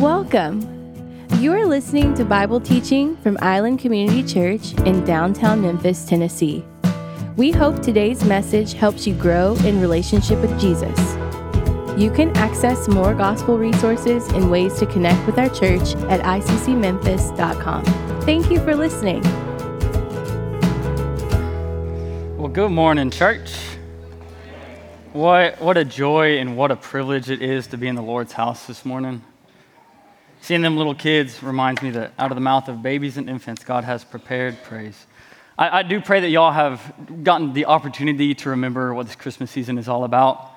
Welcome. You are listening to Bible teaching from Island Community Church in downtown Memphis, Tennessee. We hope today's message helps you grow in relationship with Jesus. You can access more gospel resources and ways to connect with our church at iccmemphis.com. Thank you for listening. Well, good morning, church. What, what a joy and what a privilege it is to be in the Lord's house this morning. Seeing them little kids reminds me that out of the mouth of babies and infants, God has prepared praise. I, I do pray that y'all have gotten the opportunity to remember what this Christmas season is all about,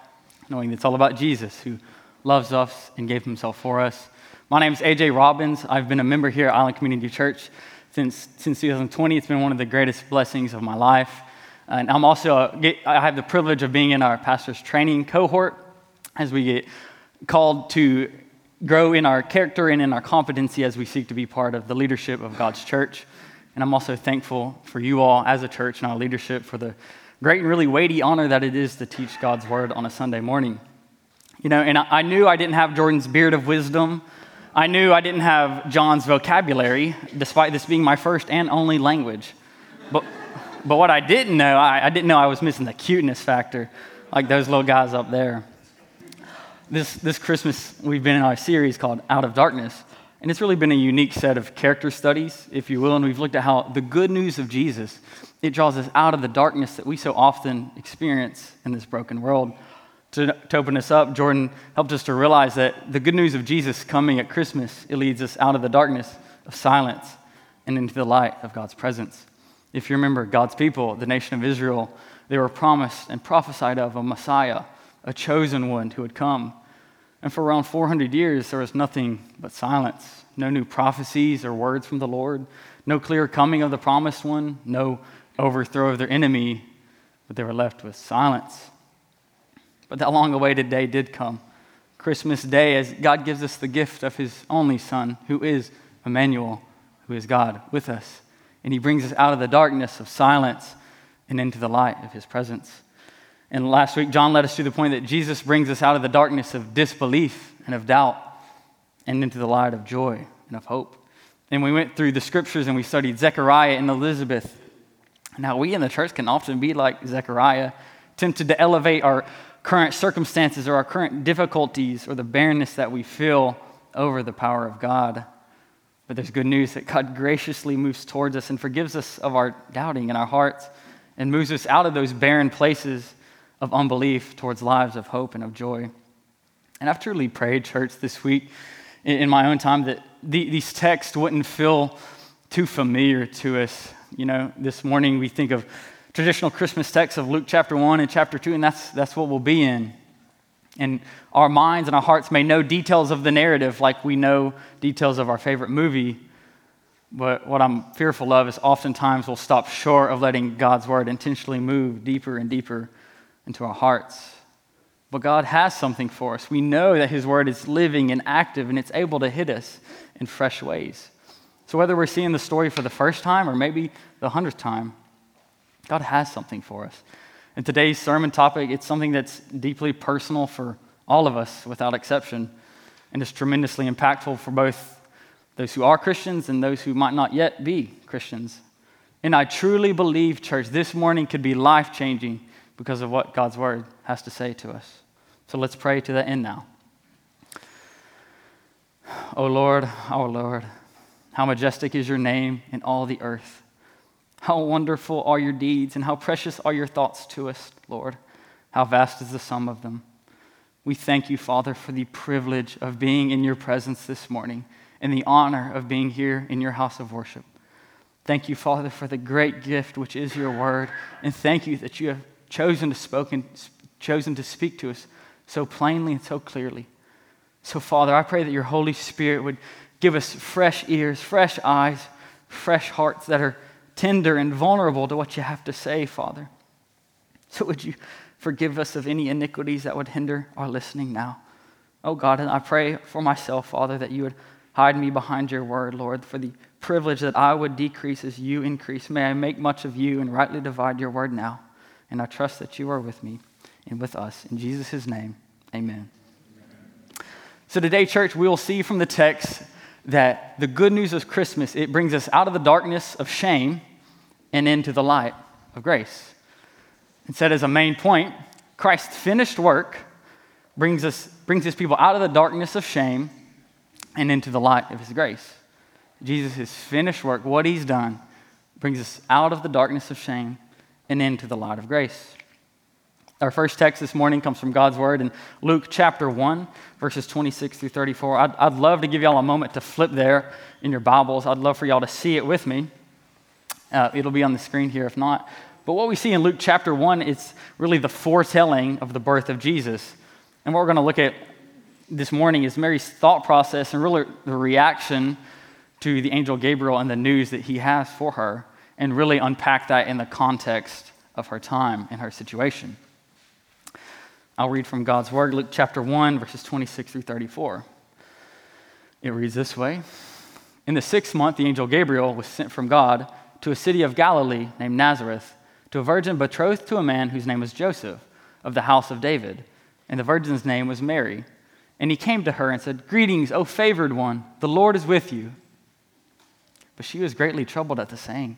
knowing it's all about Jesus who loves us and gave himself for us. My name is AJ Robbins. I've been a member here at Island Community Church since, since 2020. It's been one of the greatest blessings of my life. And I'm also, I have the privilege of being in our pastor's training cohort as we get called to grow in our character and in our competency as we seek to be part of the leadership of God's church. And I'm also thankful for you all as a church and our leadership for the great and really weighty honor that it is to teach God's word on a Sunday morning. You know, and I knew I didn't have Jordan's beard of wisdom. I knew I didn't have John's vocabulary, despite this being my first and only language. But, but what I didn't know, I, I didn't know I was missing the cuteness factor, like those little guys up there this, this Christmas, we've been in our series called Out of Darkness. And it's really been a unique set of character studies, if you will. And we've looked at how the good news of Jesus, it draws us out of the darkness that we so often experience in this broken world. To, to open us up, Jordan helped us to realize that the good news of Jesus coming at Christmas, it leads us out of the darkness of silence and into the light of God's presence. If you remember, God's people, the nation of Israel, they were promised and prophesied of a Messiah, a chosen one who would come and for around 400 years, there was nothing but silence. No new prophecies or words from the Lord, no clear coming of the promised one, no overthrow of their enemy, but they were left with silence. But that long awaited day did come. Christmas Day, as God gives us the gift of His only Son, who is Emmanuel, who is God with us. And He brings us out of the darkness of silence and into the light of His presence. And last week, John led us to the point that Jesus brings us out of the darkness of disbelief and of doubt and into the light of joy and of hope. And we went through the scriptures and we studied Zechariah and Elizabeth. Now, we in the church can often be like Zechariah, tempted to elevate our current circumstances or our current difficulties or the barrenness that we feel over the power of God. But there's good news that God graciously moves towards us and forgives us of our doubting in our hearts and moves us out of those barren places of unbelief towards lives of hope and of joy. And I've truly prayed, church, this week in my own time that these texts wouldn't feel too familiar to us. You know, this morning we think of traditional Christmas texts of Luke chapter 1 and chapter 2, and that's, that's what we'll be in. And our minds and our hearts may know details of the narrative like we know details of our favorite movie. But what I'm fearful of is oftentimes we'll stop short of letting God's word intentionally move deeper and deeper into our hearts. But God has something for us. We know that His Word is living and active and it's able to hit us in fresh ways. So, whether we're seeing the story for the first time or maybe the hundredth time, God has something for us. And today's sermon topic, it's something that's deeply personal for all of us without exception, and it's tremendously impactful for both those who are Christians and those who might not yet be Christians. And I truly believe, church, this morning could be life changing because of what God's word has to say to us. So let's pray to that end now. O Lord, our Lord, how majestic is your name in all the earth. How wonderful are your deeds, and how precious are your thoughts to us, Lord. How vast is the sum of them. We thank you, Father, for the privilege of being in your presence this morning and the honor of being here in your house of worship. Thank you, Father, for the great gift which is your word, and thank you that you have chosen to, spoken, chosen to speak to us so plainly and so clearly. So, Father, I pray that your Holy Spirit would give us fresh ears, fresh eyes, fresh hearts that are tender and vulnerable to what you have to say, Father. So, would you forgive us of any iniquities that would hinder our listening now? Oh, God, and I pray for myself, Father, that you would hide me behind your word, Lord, for the privilege that I would decrease as you increase. May I make much of you and rightly divide your word now. And I trust that you are with me and with us. In Jesus' name, amen. So today, church, we will see from the text that the good news of Christmas, it brings us out of the darkness of shame and into the light of grace. And said as a main point, Christ's finished work brings us brings his people out of the darkness of shame and into the light of his grace. Jesus' finished work, what he's done, brings us out of the darkness of shame and into the light of grace. Our first text this morning comes from God's Word in Luke chapter 1, verses 26 through 34. I'd, I'd love to give y'all a moment to flip there in your Bibles. I'd love for y'all to see it with me. Uh, it'll be on the screen here if not. But what we see in Luke chapter 1 is really the foretelling of the birth of Jesus. And what we're going to look at this morning is Mary's thought process and really the reaction to the angel Gabriel and the news that he has for her, and really unpack that in the context of her time and her situation. I'll read from God's Word, Luke chapter 1, verses 26 through 34. It reads this way In the sixth month, the angel Gabriel was sent from God to a city of Galilee named Nazareth to a virgin betrothed to a man whose name was Joseph of the house of David, and the virgin's name was Mary. And he came to her and said, Greetings, O favored one, the Lord is with you. But she was greatly troubled at the saying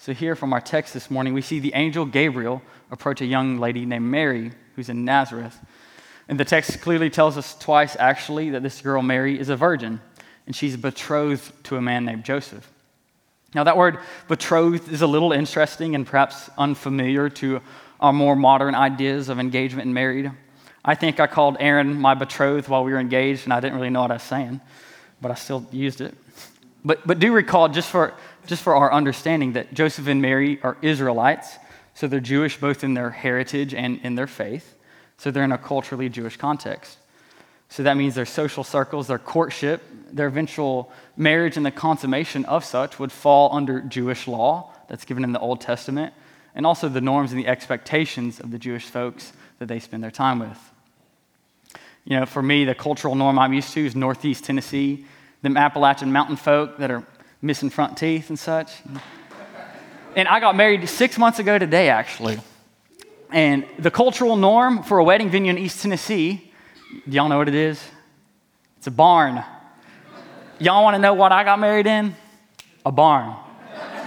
So, here from our text this morning, we see the angel Gabriel approach a young lady named Mary who's in Nazareth. And the text clearly tells us twice, actually, that this girl, Mary, is a virgin, and she's betrothed to a man named Joseph. Now, that word betrothed is a little interesting and perhaps unfamiliar to our more modern ideas of engagement and married. I think I called Aaron my betrothed while we were engaged, and I didn't really know what I was saying, but I still used it. But, but do recall, just for, just for our understanding, that Joseph and Mary are Israelites, so they're Jewish both in their heritage and in their faith. So they're in a culturally Jewish context. So that means their social circles, their courtship, their eventual marriage, and the consummation of such would fall under Jewish law that's given in the Old Testament, and also the norms and the expectations of the Jewish folks that they spend their time with. You know, for me, the cultural norm I'm used to is Northeast Tennessee, them Appalachian mountain folk that are missing front teeth and such. And I got married six months ago today, actually. And the cultural norm for a wedding venue in East Tennessee, y'all know what it is? It's a barn. Y'all want to know what I got married in? A barn.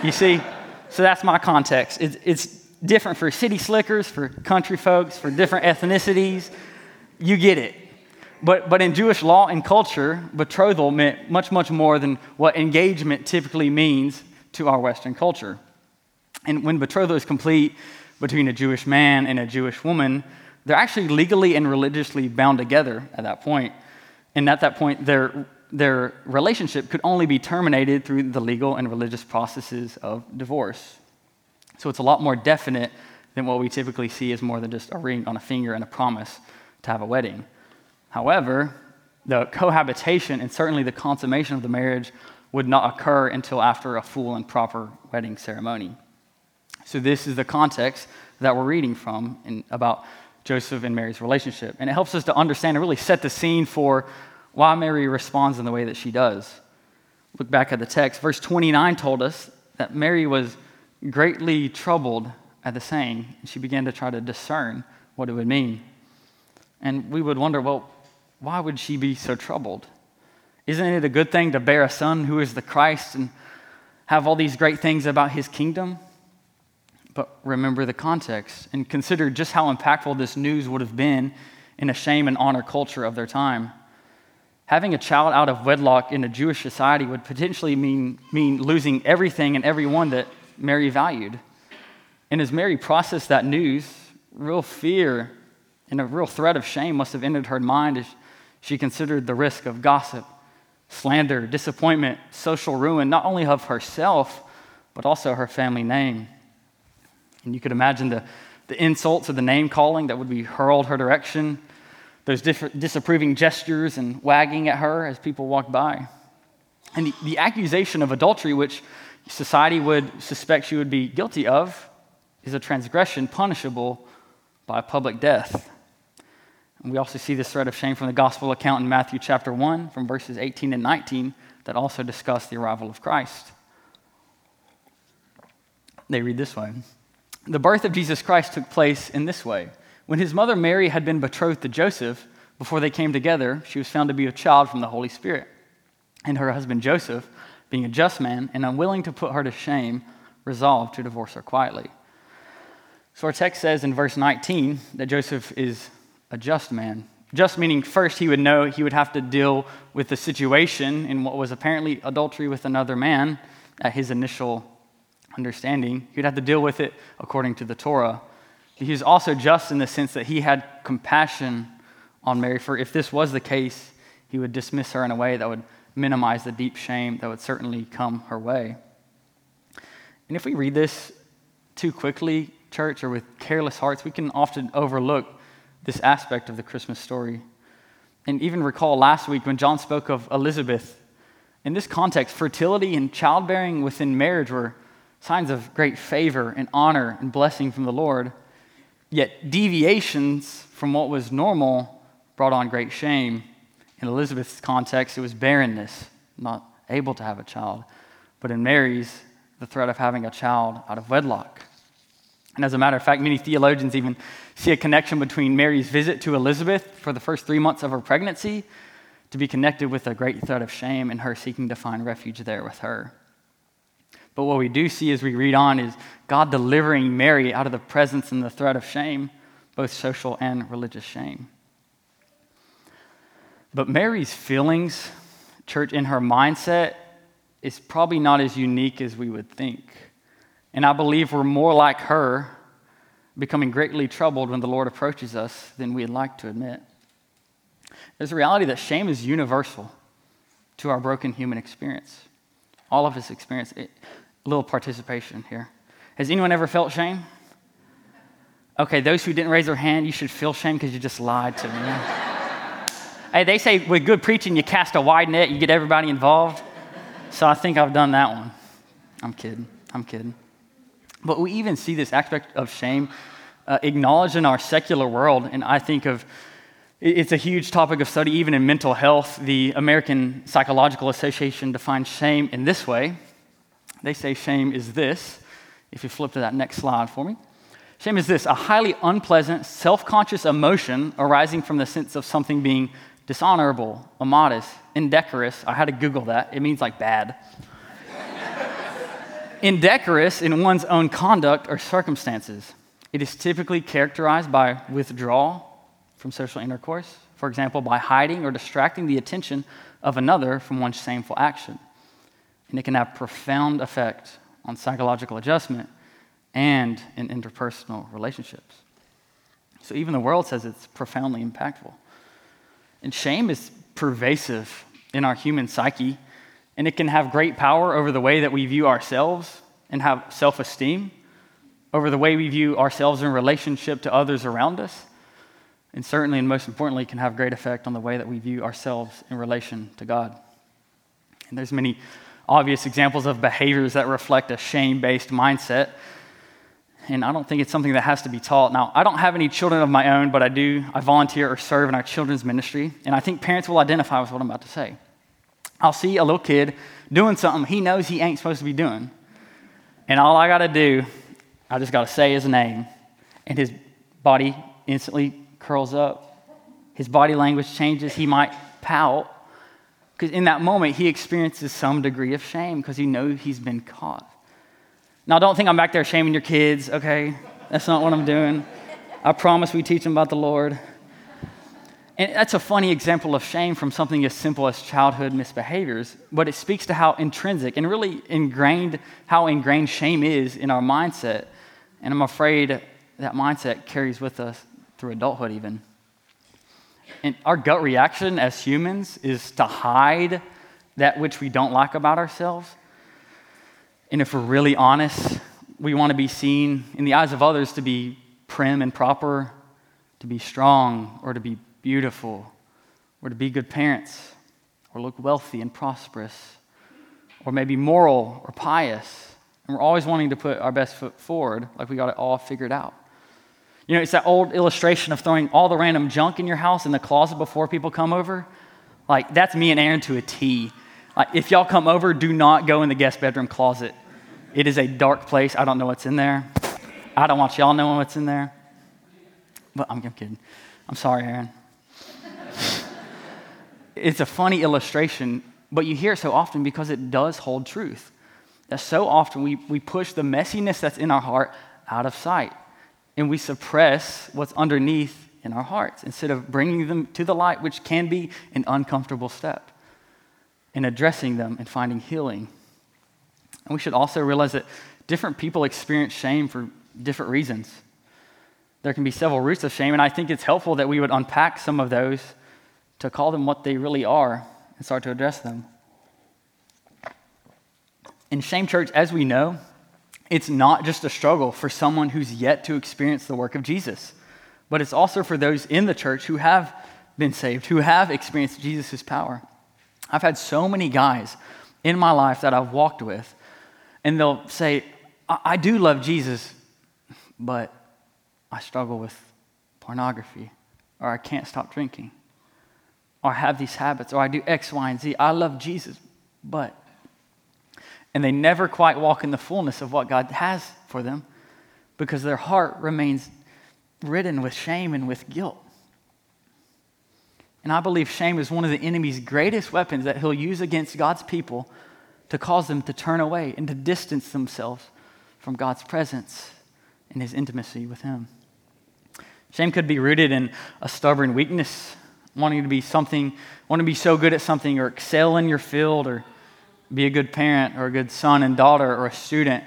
You see? So that's my context. It's, it's different for city slickers, for country folks, for different ethnicities. You get it. But, but in Jewish law and culture, betrothal meant much, much more than what engagement typically means to our Western culture. And when betrothal is complete between a Jewish man and a Jewish woman, they're actually legally and religiously bound together at that point. And at that point, their, their relationship could only be terminated through the legal and religious processes of divorce. So it's a lot more definite than what we typically see as more than just a ring on a finger and a promise to have a wedding. However, the cohabitation and certainly the consummation of the marriage would not occur until after a full and proper wedding ceremony. So, this is the context that we're reading from in, about Joseph and Mary's relationship. And it helps us to understand and really set the scene for why Mary responds in the way that she does. Look back at the text. Verse 29 told us that Mary was greatly troubled at the saying, and she began to try to discern what it would mean. And we would wonder, well, why would she be so troubled? Isn't it a good thing to bear a son who is the Christ and have all these great things about his kingdom? But remember the context and consider just how impactful this news would have been in a shame and honor culture of their time. Having a child out of wedlock in a Jewish society would potentially mean, mean losing everything and everyone that Mary valued. And as Mary processed that news, real fear and a real threat of shame must have entered her mind she considered the risk of gossip, slander, disappointment, social ruin, not only of herself, but also her family name. And you could imagine the, the insults or the name calling that would be hurled her direction, those disapproving gestures and wagging at her as people walked by. And the, the accusation of adultery, which society would suspect she would be guilty of, is a transgression punishable by public death. And we also see this thread of shame from the gospel account in Matthew chapter 1, from verses 18 and 19, that also discuss the arrival of Christ. They read this way The birth of Jesus Christ took place in this way. When his mother Mary had been betrothed to Joseph, before they came together, she was found to be a child from the Holy Spirit. And her husband Joseph, being a just man and unwilling to put her to shame, resolved to divorce her quietly. So our text says in verse 19 that Joseph is a just man. Just meaning, first, he would know he would have to deal with the situation in what was apparently adultery with another man at his initial understanding. He'd have to deal with it according to the Torah. He was also just in the sense that he had compassion on Mary, for if this was the case, he would dismiss her in a way that would minimize the deep shame that would certainly come her way. And if we read this too quickly, church, or with careless hearts, we can often overlook this aspect of the Christmas story. And even recall last week when John spoke of Elizabeth. In this context, fertility and childbearing within marriage were signs of great favor and honor and blessing from the Lord. Yet deviations from what was normal brought on great shame. In Elizabeth's context, it was barrenness, not able to have a child. But in Mary's, the threat of having a child out of wedlock. And as a matter of fact, many theologians even see a connection between Mary's visit to Elizabeth for the first three months of her pregnancy to be connected with a great threat of shame and her seeking to find refuge there with her. But what we do see as we read on is God delivering Mary out of the presence and the threat of shame, both social and religious shame. But Mary's feelings, church, in her mindset, is probably not as unique as we would think. And I believe we're more like her, becoming greatly troubled when the Lord approaches us than we'd like to admit. There's a reality that shame is universal to our broken human experience. All of us experience it. A little participation here. Has anyone ever felt shame? Okay, those who didn't raise their hand, you should feel shame because you just lied to me. hey, they say with good preaching, you cast a wide net, you get everybody involved. So I think I've done that one. I'm kidding. I'm kidding. But we even see this aspect of shame uh, acknowledged in our secular world. And I think of it's a huge topic of study, even in mental health. The American Psychological Association defines shame in this way they say shame is this. If you flip to that next slide for me. Shame is this a highly unpleasant, self conscious emotion arising from the sense of something being dishonorable, immodest, indecorous. I had to Google that. It means like bad indecorous in one's own conduct or circumstances. It is typically characterized by withdrawal from social intercourse, for example, by hiding or distracting the attention of another from one's shameful action. And it can have profound effect on psychological adjustment and in interpersonal relationships. So even the world says it's profoundly impactful. And shame is pervasive in our human psyche and it can have great power over the way that we view ourselves and have self esteem, over the way we view ourselves in relationship to others around us, and certainly and most importantly, can have great effect on the way that we view ourselves in relation to God. And there's many obvious examples of behaviors that reflect a shame based mindset. And I don't think it's something that has to be taught. Now, I don't have any children of my own, but I do. I volunteer or serve in our children's ministry. And I think parents will identify with what I'm about to say. I'll see a little kid doing something he knows he ain't supposed to be doing. And all I got to do, I just got to say his name. And his body instantly curls up. His body language changes. He might pout. Because in that moment, he experiences some degree of shame because he knows he's been caught. Now, don't think I'm back there shaming your kids, okay? That's not what I'm doing. I promise we teach them about the Lord. And that's a funny example of shame from something as simple as childhood misbehaviors, but it speaks to how intrinsic and really ingrained, how ingrained shame is in our mindset. And I'm afraid that mindset carries with us through adulthood, even. And our gut reaction as humans is to hide that which we don't like about ourselves. And if we're really honest, we want to be seen in the eyes of others to be prim and proper, to be strong, or to be beautiful. We're to be good parents or look wealthy and prosperous or maybe moral or pious. And we're always wanting to put our best foot forward like we got it all figured out. You know, it's that old illustration of throwing all the random junk in your house in the closet before people come over. Like, that's me and Aaron to a T. Like, if y'all come over, do not go in the guest bedroom closet. It is a dark place. I don't know what's in there. I don't want y'all knowing what's in there. But I'm, I'm kidding. I'm sorry, Aaron. It's a funny illustration, but you hear it so often because it does hold truth. That so often we, we push the messiness that's in our heart out of sight and we suppress what's underneath in our hearts instead of bringing them to the light, which can be an uncomfortable step, and addressing them and finding healing. And we should also realize that different people experience shame for different reasons. There can be several roots of shame, and I think it's helpful that we would unpack some of those to call them what they really are and start to address them. In Shame Church, as we know, it's not just a struggle for someone who's yet to experience the work of Jesus, but it's also for those in the church who have been saved, who have experienced Jesus' power. I've had so many guys in my life that I've walked with, and they'll say, I, I do love Jesus, but I struggle with pornography, or I can't stop drinking, or have these habits, or I do X, Y, and Z. I love Jesus, but and they never quite walk in the fullness of what God has for them because their heart remains ridden with shame and with guilt. And I believe shame is one of the enemy's greatest weapons that he'll use against God's people to cause them to turn away and to distance themselves from God's presence and his intimacy with him. Shame could be rooted in a stubborn weakness, wanting to be something, wanting to be so good at something or excel in your field or be a good parent or a good son and daughter or a student,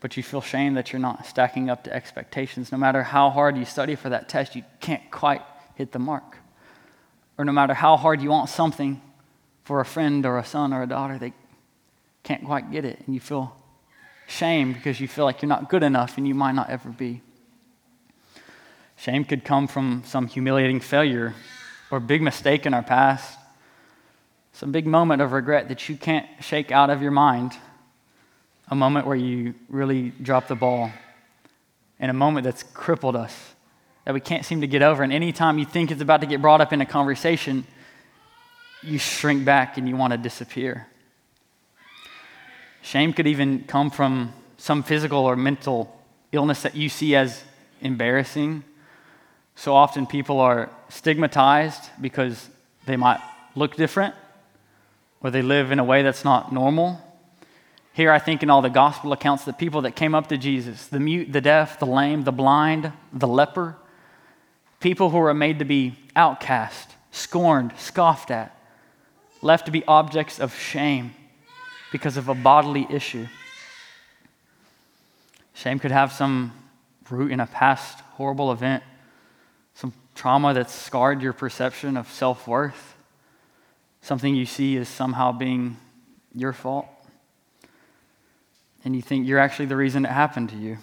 but you feel shame that you're not stacking up to expectations. No matter how hard you study for that test, you can't quite hit the mark. Or no matter how hard you want something for a friend or a son or a daughter, they can't quite get it. And you feel shame because you feel like you're not good enough and you might not ever be. Shame could come from some humiliating failure or big mistake in our past some big moment of regret that you can't shake out of your mind. A moment where you really dropped the ball. And a moment that's crippled us, that we can't seem to get over. And anytime you think it's about to get brought up in a conversation, you shrink back and you want to disappear. Shame could even come from some physical or mental illness that you see as embarrassing. So often people are stigmatized because they might look different or they live in a way that's not normal. Here, I think in all the gospel accounts, the people that came up to Jesus the mute, the deaf, the lame, the blind, the leper people who were made to be outcast, scorned, scoffed at, left to be objects of shame because of a bodily issue. Shame could have some root in a past horrible event, trauma that's scarred your perception of self worth something you see as somehow being your fault. And you think you're actually the reason it happened to you.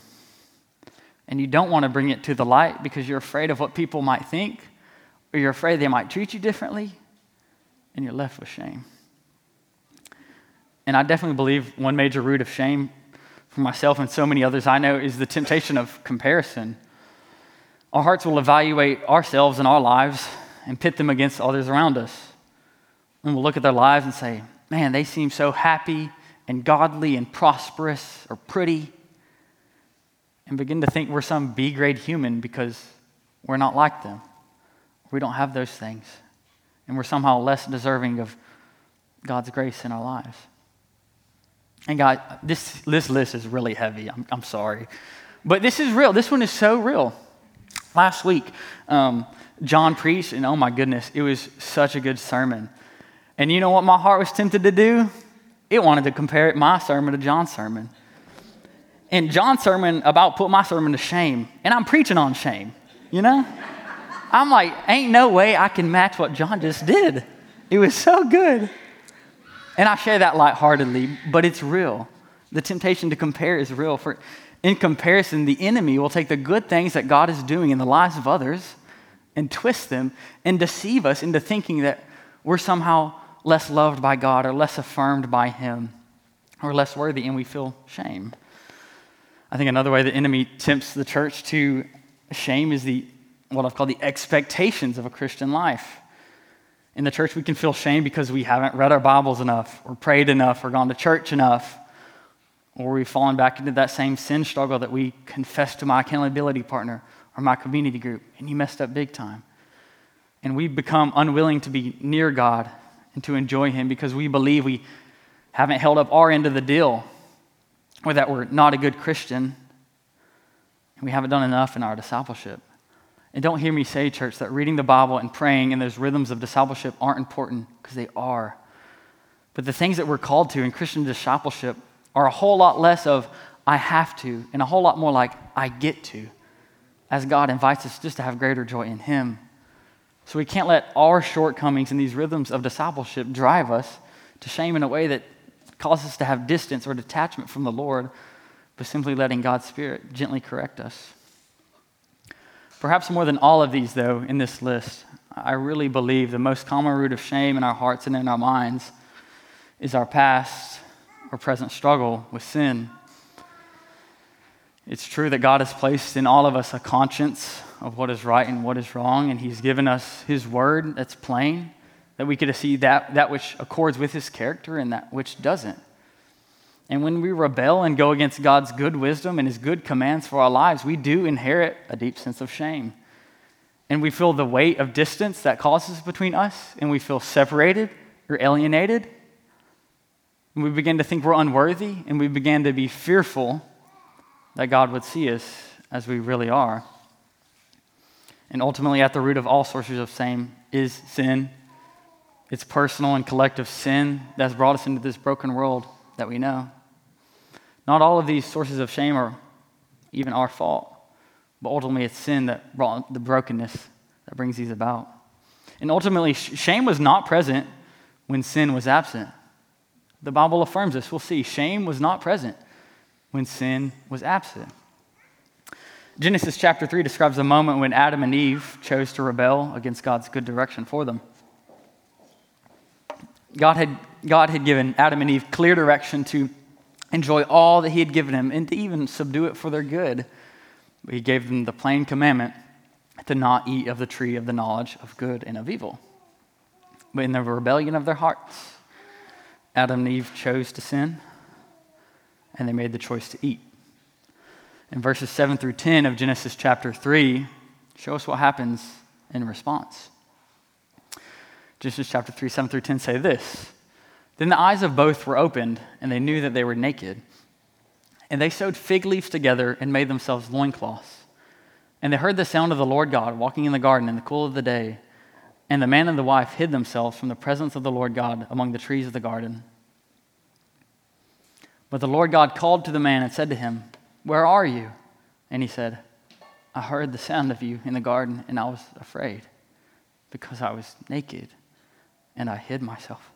And you don't want to bring it to the light because you're afraid of what people might think, or you're afraid they might treat you differently, and you're left with shame. And I definitely believe one major root of shame for myself and so many others I know is the temptation of comparison. Our hearts will evaluate ourselves and our lives and pit them against others around us. And we'll look at their lives and say, man, they seem so happy and godly and prosperous or pretty. And begin to think we're some B grade human because we're not like them. We don't have those things. And we're somehow less deserving of God's grace in our lives. And God, this, this list is really heavy. I'm, I'm sorry. But this is real. This one is so real. Last week, um, John preached, and oh my goodness, it was such a good sermon. And you know what my heart was tempted to do? It wanted to compare my sermon to John's sermon. And John's sermon about put my sermon to shame. And I'm preaching on shame, you know? I'm like, ain't no way I can match what John just did. It was so good. And I share that lightheartedly, but it's real. The temptation to compare is real. For in comparison, the enemy will take the good things that God is doing in the lives of others and twist them and deceive us into thinking that we're somehow less loved by God or less affirmed by Him or less worthy, and we feel shame. I think another way the enemy tempts the church to shame is the what I've called the expectations of a Christian life. In the church, we can feel shame because we haven't read our Bibles enough, or prayed enough, or gone to church enough, or we've fallen back into that same sin struggle that we confessed to my accountability partner or my community group, and you messed up big time. And we become unwilling to be near God and to enjoy Him because we believe we haven't held up our end of the deal, or that we're not a good Christian, and we haven't done enough in our discipleship. And don't hear me say, church, that reading the Bible and praying and those rhythms of discipleship aren't important because they are. But the things that we're called to in Christian discipleship are a whole lot less of I have to and a whole lot more like I get to as God invites us just to have greater joy in Him. So we can't let our shortcomings in these rhythms of discipleship drive us to shame in a way that causes us to have distance or detachment from the Lord, but simply letting God's Spirit gently correct us. Perhaps more than all of these, though, in this list, I really believe the most common root of shame in our hearts and in our minds is our past or present struggle with sin. It's true that God has placed in all of us a conscience of what is right and what is wrong, and He's given us His word that's plain, that we could see that, that which accords with His character and that which doesn't. And when we rebel and go against God's good wisdom and His good commands for our lives, we do inherit a deep sense of shame. And we feel the weight of distance that causes between us, and we feel separated or alienated. And we begin to think we're unworthy, and we begin to be fearful that God would see us as we really are. And ultimately, at the root of all sources of shame is sin. It's personal and collective sin that's brought us into this broken world that we know. Not all of these sources of shame are even our fault, but ultimately it's sin that brought the brokenness that brings these about. And ultimately, shame was not present when sin was absent. The Bible affirms this. We'll see. Shame was not present when sin was absent. Genesis chapter 3 describes a moment when Adam and Eve chose to rebel against God's good direction for them. God had, God had given Adam and Eve clear direction to enjoy all that He had given them and to even subdue it for their good. But He gave them the plain commandment to not eat of the tree of the knowledge of good and of evil. But in the rebellion of their hearts, Adam and Eve chose to sin and they made the choice to eat. In verses 7 through 10 of Genesis chapter 3, show us what happens in response. Genesis chapter 3, 7 through 10 say this Then the eyes of both were opened, and they knew that they were naked. And they sewed fig leaves together and made themselves loincloths. And they heard the sound of the Lord God walking in the garden in the cool of the day. And the man and the wife hid themselves from the presence of the Lord God among the trees of the garden. But the Lord God called to the man and said to him, Where are you? And he said, I heard the sound of you in the garden, and I was afraid because I was naked and I hid myself.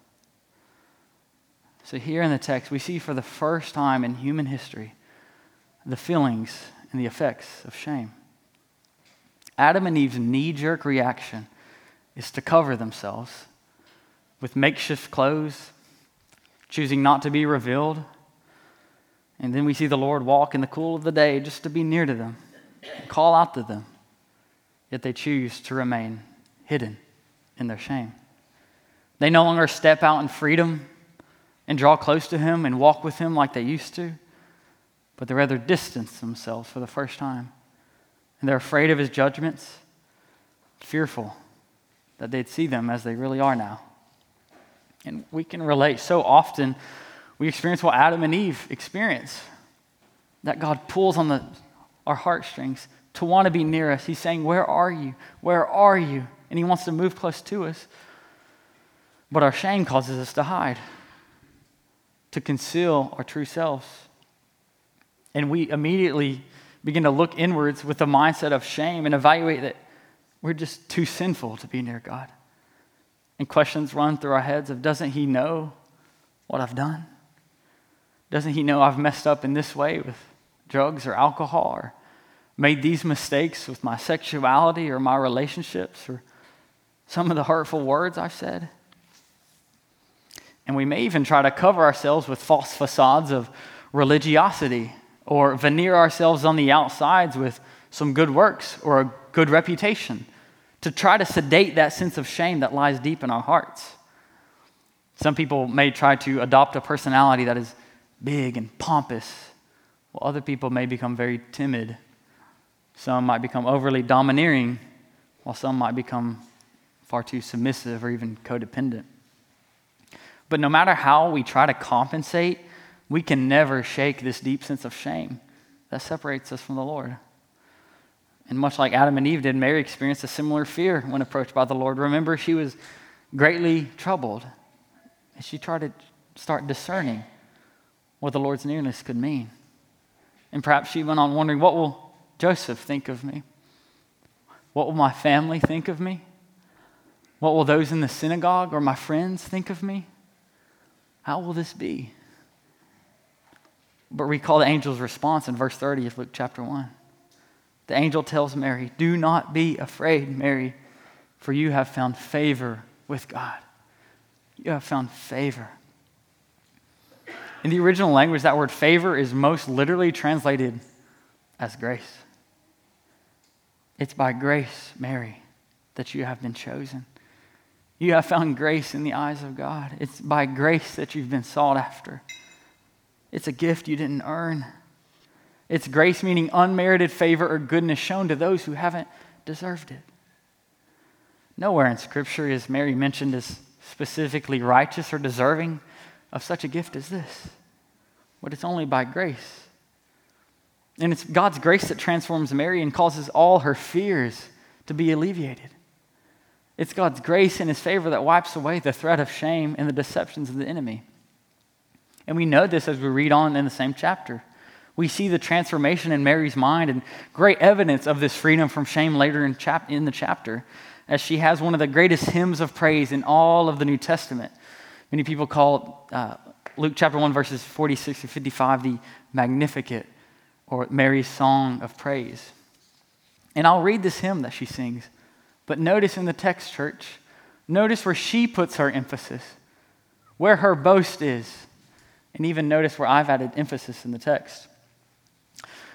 So, here in the text, we see for the first time in human history the feelings and the effects of shame. Adam and Eve's knee jerk reaction is to cover themselves with makeshift clothes, choosing not to be revealed and then we see the Lord walk in the cool of the day just to be near to them, call out to them. Yet they choose to remain hidden in their shame. They no longer step out in freedom and draw close to Him and walk with Him like they used to, but they rather distance themselves for the first time. And they're afraid of His judgments, fearful that they'd see them as they really are now. And we can relate so often we experience what Adam and Eve experience that God pulls on the, our heartstrings to want to be near us. He's saying, Where are you? Where are you? And He wants to move close to us. But our shame causes us to hide, to conceal our true selves. And we immediately begin to look inwards with the mindset of shame and evaluate that we're just too sinful to be near God. And questions run through our heads of, Doesn't He know what I've done? Doesn't he know I've messed up in this way with drugs or alcohol or made these mistakes with my sexuality or my relationships or some of the hurtful words I've said. And we may even try to cover ourselves with false facades of religiosity or veneer ourselves on the outsides with some good works or a good reputation to try to sedate that sense of shame that lies deep in our hearts. Some people may try to adopt a personality that is big and pompous, while other people may become very timid. Some might become overly domineering, while some might become far too submissive or even codependent. But no matter how we try to compensate, we can never shake this deep sense of shame that separates us from the Lord. And much like Adam and Eve did, Mary experienced a similar fear when approached by the Lord. Remember, she was greatly troubled. And she tried to start discerning what the Lord's nearness could mean. And perhaps she went on wondering, what will Joseph think of me? What will my family think of me? What will those in the synagogue or my friends think of me? How will this be? But recall the angel's response in verse 30 of Luke chapter 1. The angel tells Mary, Do not be afraid, Mary, for you have found favor with God. You have found favor. In the original language, that word favor is most literally translated as grace. It's by grace, Mary, that you have been chosen. You have found grace in the eyes of God. It's by grace that you've been sought after. It's a gift you didn't earn. It's grace meaning unmerited favor or goodness shown to those who haven't deserved it. Nowhere in Scripture is Mary mentioned as specifically righteous or deserving of such a gift as this. But it's only by grace. And it's God's grace that transforms Mary and causes all her fears to be alleviated. It's God's grace and His favor that wipes away the threat of shame and the deceptions of the enemy. And we know this as we read on in the same chapter. We see the transformation in Mary's mind and great evidence of this freedom from shame later in, chap- in the chapter as she has one of the greatest hymns of praise in all of the New Testament. Many people call uh, Luke chapter 1, verses 46 to 55 the Magnificat or Mary's song of praise. And I'll read this hymn that she sings, but notice in the text, church, notice where she puts her emphasis, where her boast is, and even notice where I've added emphasis in the text.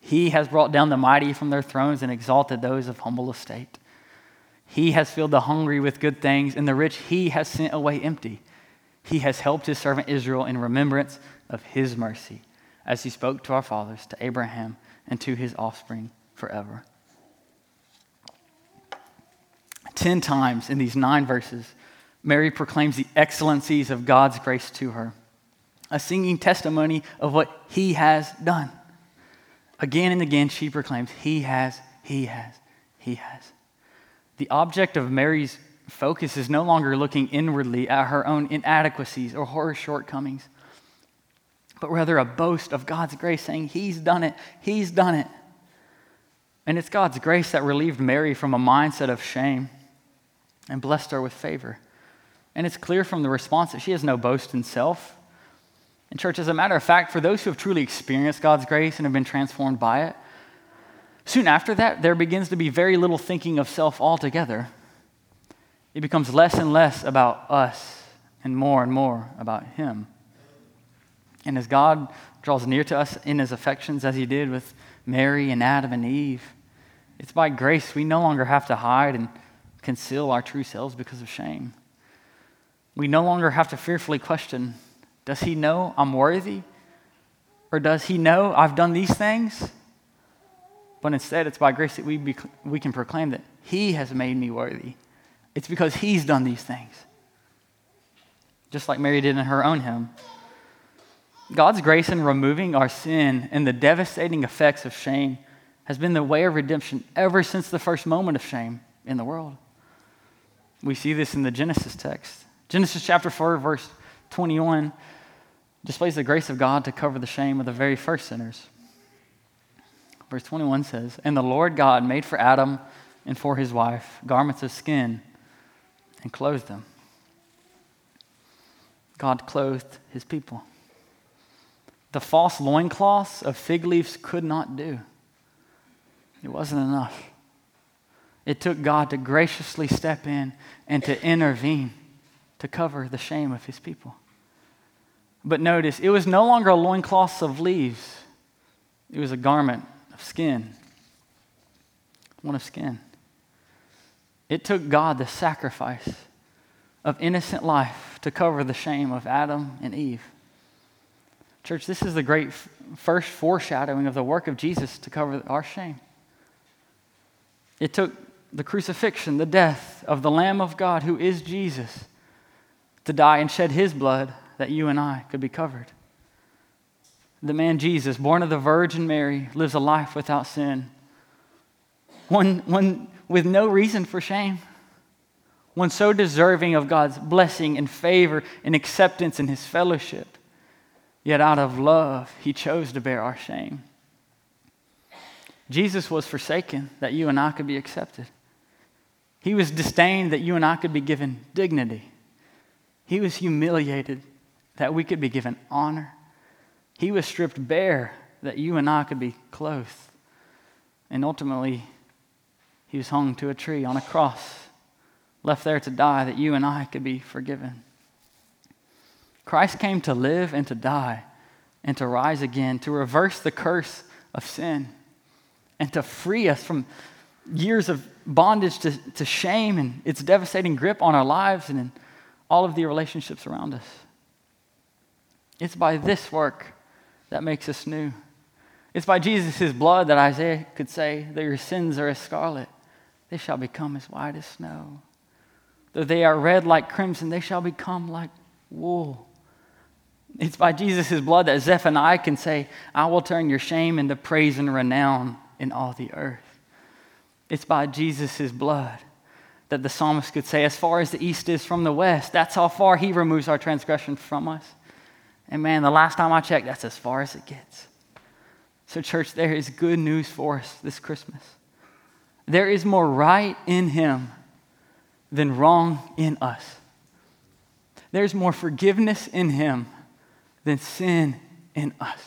He has brought down the mighty from their thrones and exalted those of humble estate. He has filled the hungry with good things, and the rich he has sent away empty. He has helped his servant Israel in remembrance of his mercy, as he spoke to our fathers, to Abraham, and to his offspring forever. Ten times in these nine verses, Mary proclaims the excellencies of God's grace to her, a singing testimony of what he has done. Again and again, she proclaims, He has, He has, He has. The object of Mary's focus is no longer looking inwardly at her own inadequacies or her shortcomings, but rather a boast of God's grace, saying, He's done it, He's done it. And it's God's grace that relieved Mary from a mindset of shame and blessed her with favor. And it's clear from the response that she has no boast in self. And, church, as a matter of fact, for those who have truly experienced God's grace and have been transformed by it, Soon after that, there begins to be very little thinking of self altogether. It becomes less and less about us and more and more about Him. And as God draws near to us in His affections, as He did with Mary and Adam and Eve, it's by grace we no longer have to hide and conceal our true selves because of shame. We no longer have to fearfully question Does He know I'm worthy? Or does He know I've done these things? But instead, it's by grace that we, be, we can proclaim that He has made me worthy. It's because He's done these things. Just like Mary did in her own hymn. God's grace in removing our sin and the devastating effects of shame has been the way of redemption ever since the first moment of shame in the world. We see this in the Genesis text. Genesis chapter 4, verse 21 displays the grace of God to cover the shame of the very first sinners. Verse 21 says, And the Lord God made for Adam and for his wife garments of skin and clothed them. God clothed his people. The false loincloths of fig leaves could not do. It wasn't enough. It took God to graciously step in and to intervene to cover the shame of his people. But notice, it was no longer a loincloth of leaves, it was a garment of skin. One of skin. It took God the sacrifice of innocent life to cover the shame of Adam and Eve. Church, this is the great f- first foreshadowing of the work of Jesus to cover our shame. It took the crucifixion, the death of the Lamb of God, who is Jesus, to die and shed his blood that you and I could be covered. The man Jesus, born of the Virgin Mary, lives a life without sin, one, one with no reason for shame, one so deserving of God's blessing and favor and acceptance in his fellowship. Yet out of love, he chose to bear our shame. Jesus was forsaken that you and I could be accepted. He was disdained that you and I could be given dignity. He was humiliated that we could be given honor. He was stripped bare that you and I could be clothed. And ultimately, he was hung to a tree on a cross, left there to die that you and I could be forgiven. Christ came to live and to die and to rise again, to reverse the curse of sin and to free us from years of bondage to, to shame and its devastating grip on our lives and all of the relationships around us. It's by this work that makes us new. It's by Jesus' blood that Isaiah could say that your sins are as scarlet, they shall become as white as snow. Though they are red like crimson, they shall become like wool. It's by Jesus' blood that Zephaniah can say, I will turn your shame into praise and renown in all the earth. It's by Jesus' blood that the psalmist could say, As far as the east is from the west, that's how far he removes our transgression from us. And man, the last time I checked, that's as far as it gets. So, church, there is good news for us this Christmas. There is more right in him than wrong in us. There's more forgiveness in him than sin in us.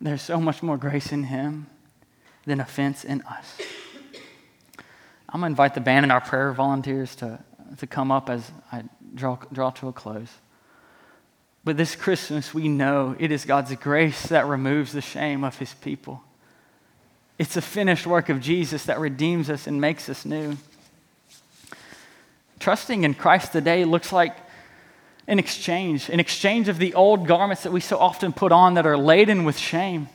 There's so much more grace in him than offense in us. I'm going to invite the band and our prayer volunteers to, to come up as I draw, draw to a close. But this Christmas, we know it is God's grace that removes the shame of his people. It's a finished work of Jesus that redeems us and makes us new. Trusting in Christ today looks like an exchange, an exchange of the old garments that we so often put on that are laden with shame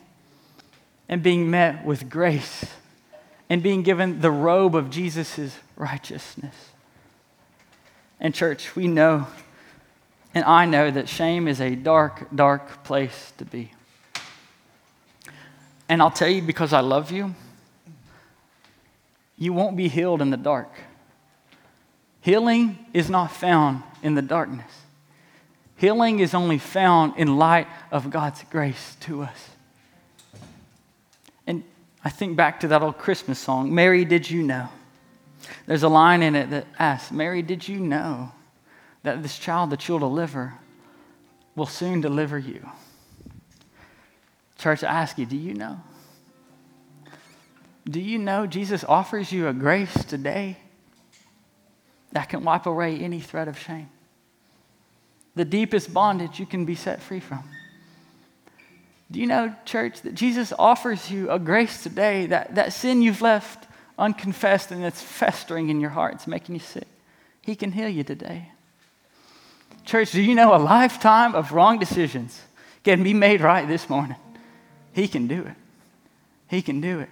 and being met with grace and being given the robe of Jesus' righteousness. And, church, we know, and I know that shame is a dark, dark place to be. And I'll tell you because I love you, you won't be healed in the dark. Healing is not found in the darkness. Healing is only found in light of God's grace to us. And I think back to that old Christmas song, Mary, did you know? There's a line in it that asks, Mary, did you know that this child that you'll deliver will soon deliver you? Church, I ask you, do you know? Do you know Jesus offers you a grace today that can wipe away any threat of shame? the deepest bondage you can be set free from. Do you know, church, that Jesus offers you a grace today that, that sin you've left unconfessed and it's festering in your heart, it's making you sick? He can heal you today. Church, do you know a lifetime of wrong decisions can be made right this morning? He can do it. He can do it.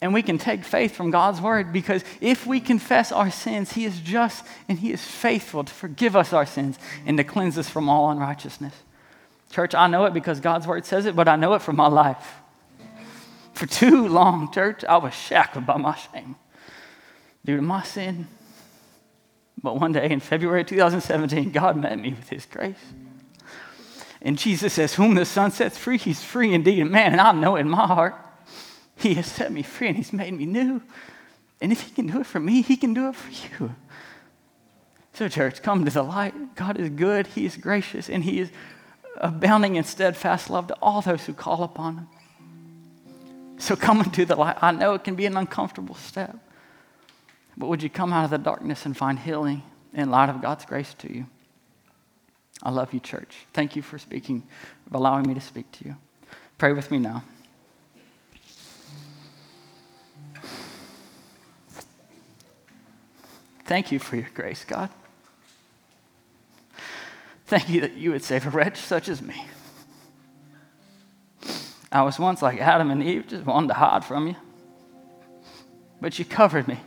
And we can take faith from God's word because if we confess our sins, He is just and He is faithful to forgive us our sins and to cleanse us from all unrighteousness. Church, I know it because God's word says it, but I know it from my life. For too long, church, I was shackled by my shame due to my sin. But one day in February 2017, God met me with his grace. And Jesus says, Whom the Son sets free, he's free indeed. And man, and I know in my heart, he has set me free and he's made me new. And if he can do it for me, he can do it for you. So, church, come to the light. God is good, he is gracious, and he is abounding in steadfast love to all those who call upon him. So, come into the light. I know it can be an uncomfortable step, but would you come out of the darkness and find healing in light of God's grace to you? I love you, church. Thank you for speaking, for allowing me to speak to you. Pray with me now. Thank you for your grace, God. Thank you that you would save a wretch such as me. I was once like Adam and Eve, just wanted to hide from you. But you covered me.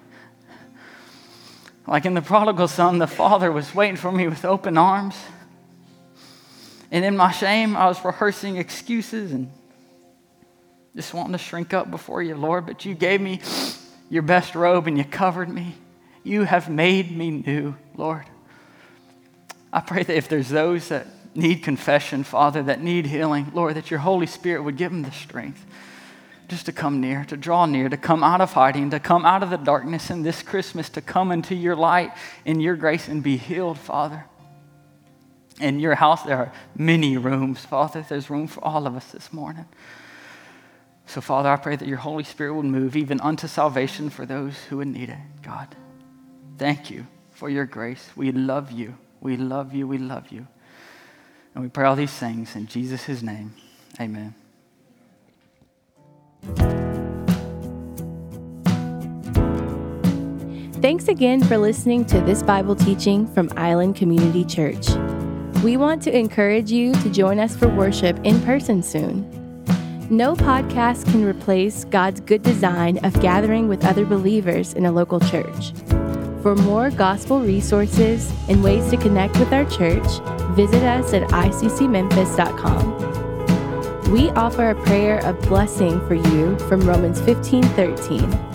Like in the prodigal son, the father was waiting for me with open arms. And in my shame, I was rehearsing excuses and just wanting to shrink up before you, Lord. But you gave me your best robe and you covered me. You have made me new, Lord. I pray that if there's those that need confession, Father, that need healing, Lord, that your Holy Spirit would give them the strength just to come near, to draw near, to come out of hiding, to come out of the darkness in this Christmas, to come into your light in your grace and be healed, Father. In your house, there are many rooms, Father. There's room for all of us this morning. So, Father, I pray that your Holy Spirit would move even unto salvation for those who would need it. God, thank you for your grace. We love you. We love you. We love you. And we pray all these things in Jesus' name. Amen. Thanks again for listening to this Bible teaching from Island Community Church. We want to encourage you to join us for worship in person soon. No podcast can replace God's good design of gathering with other believers in a local church. For more gospel resources and ways to connect with our church, visit us at iccmemphis.com. We offer a prayer of blessing for you from Romans 15:13.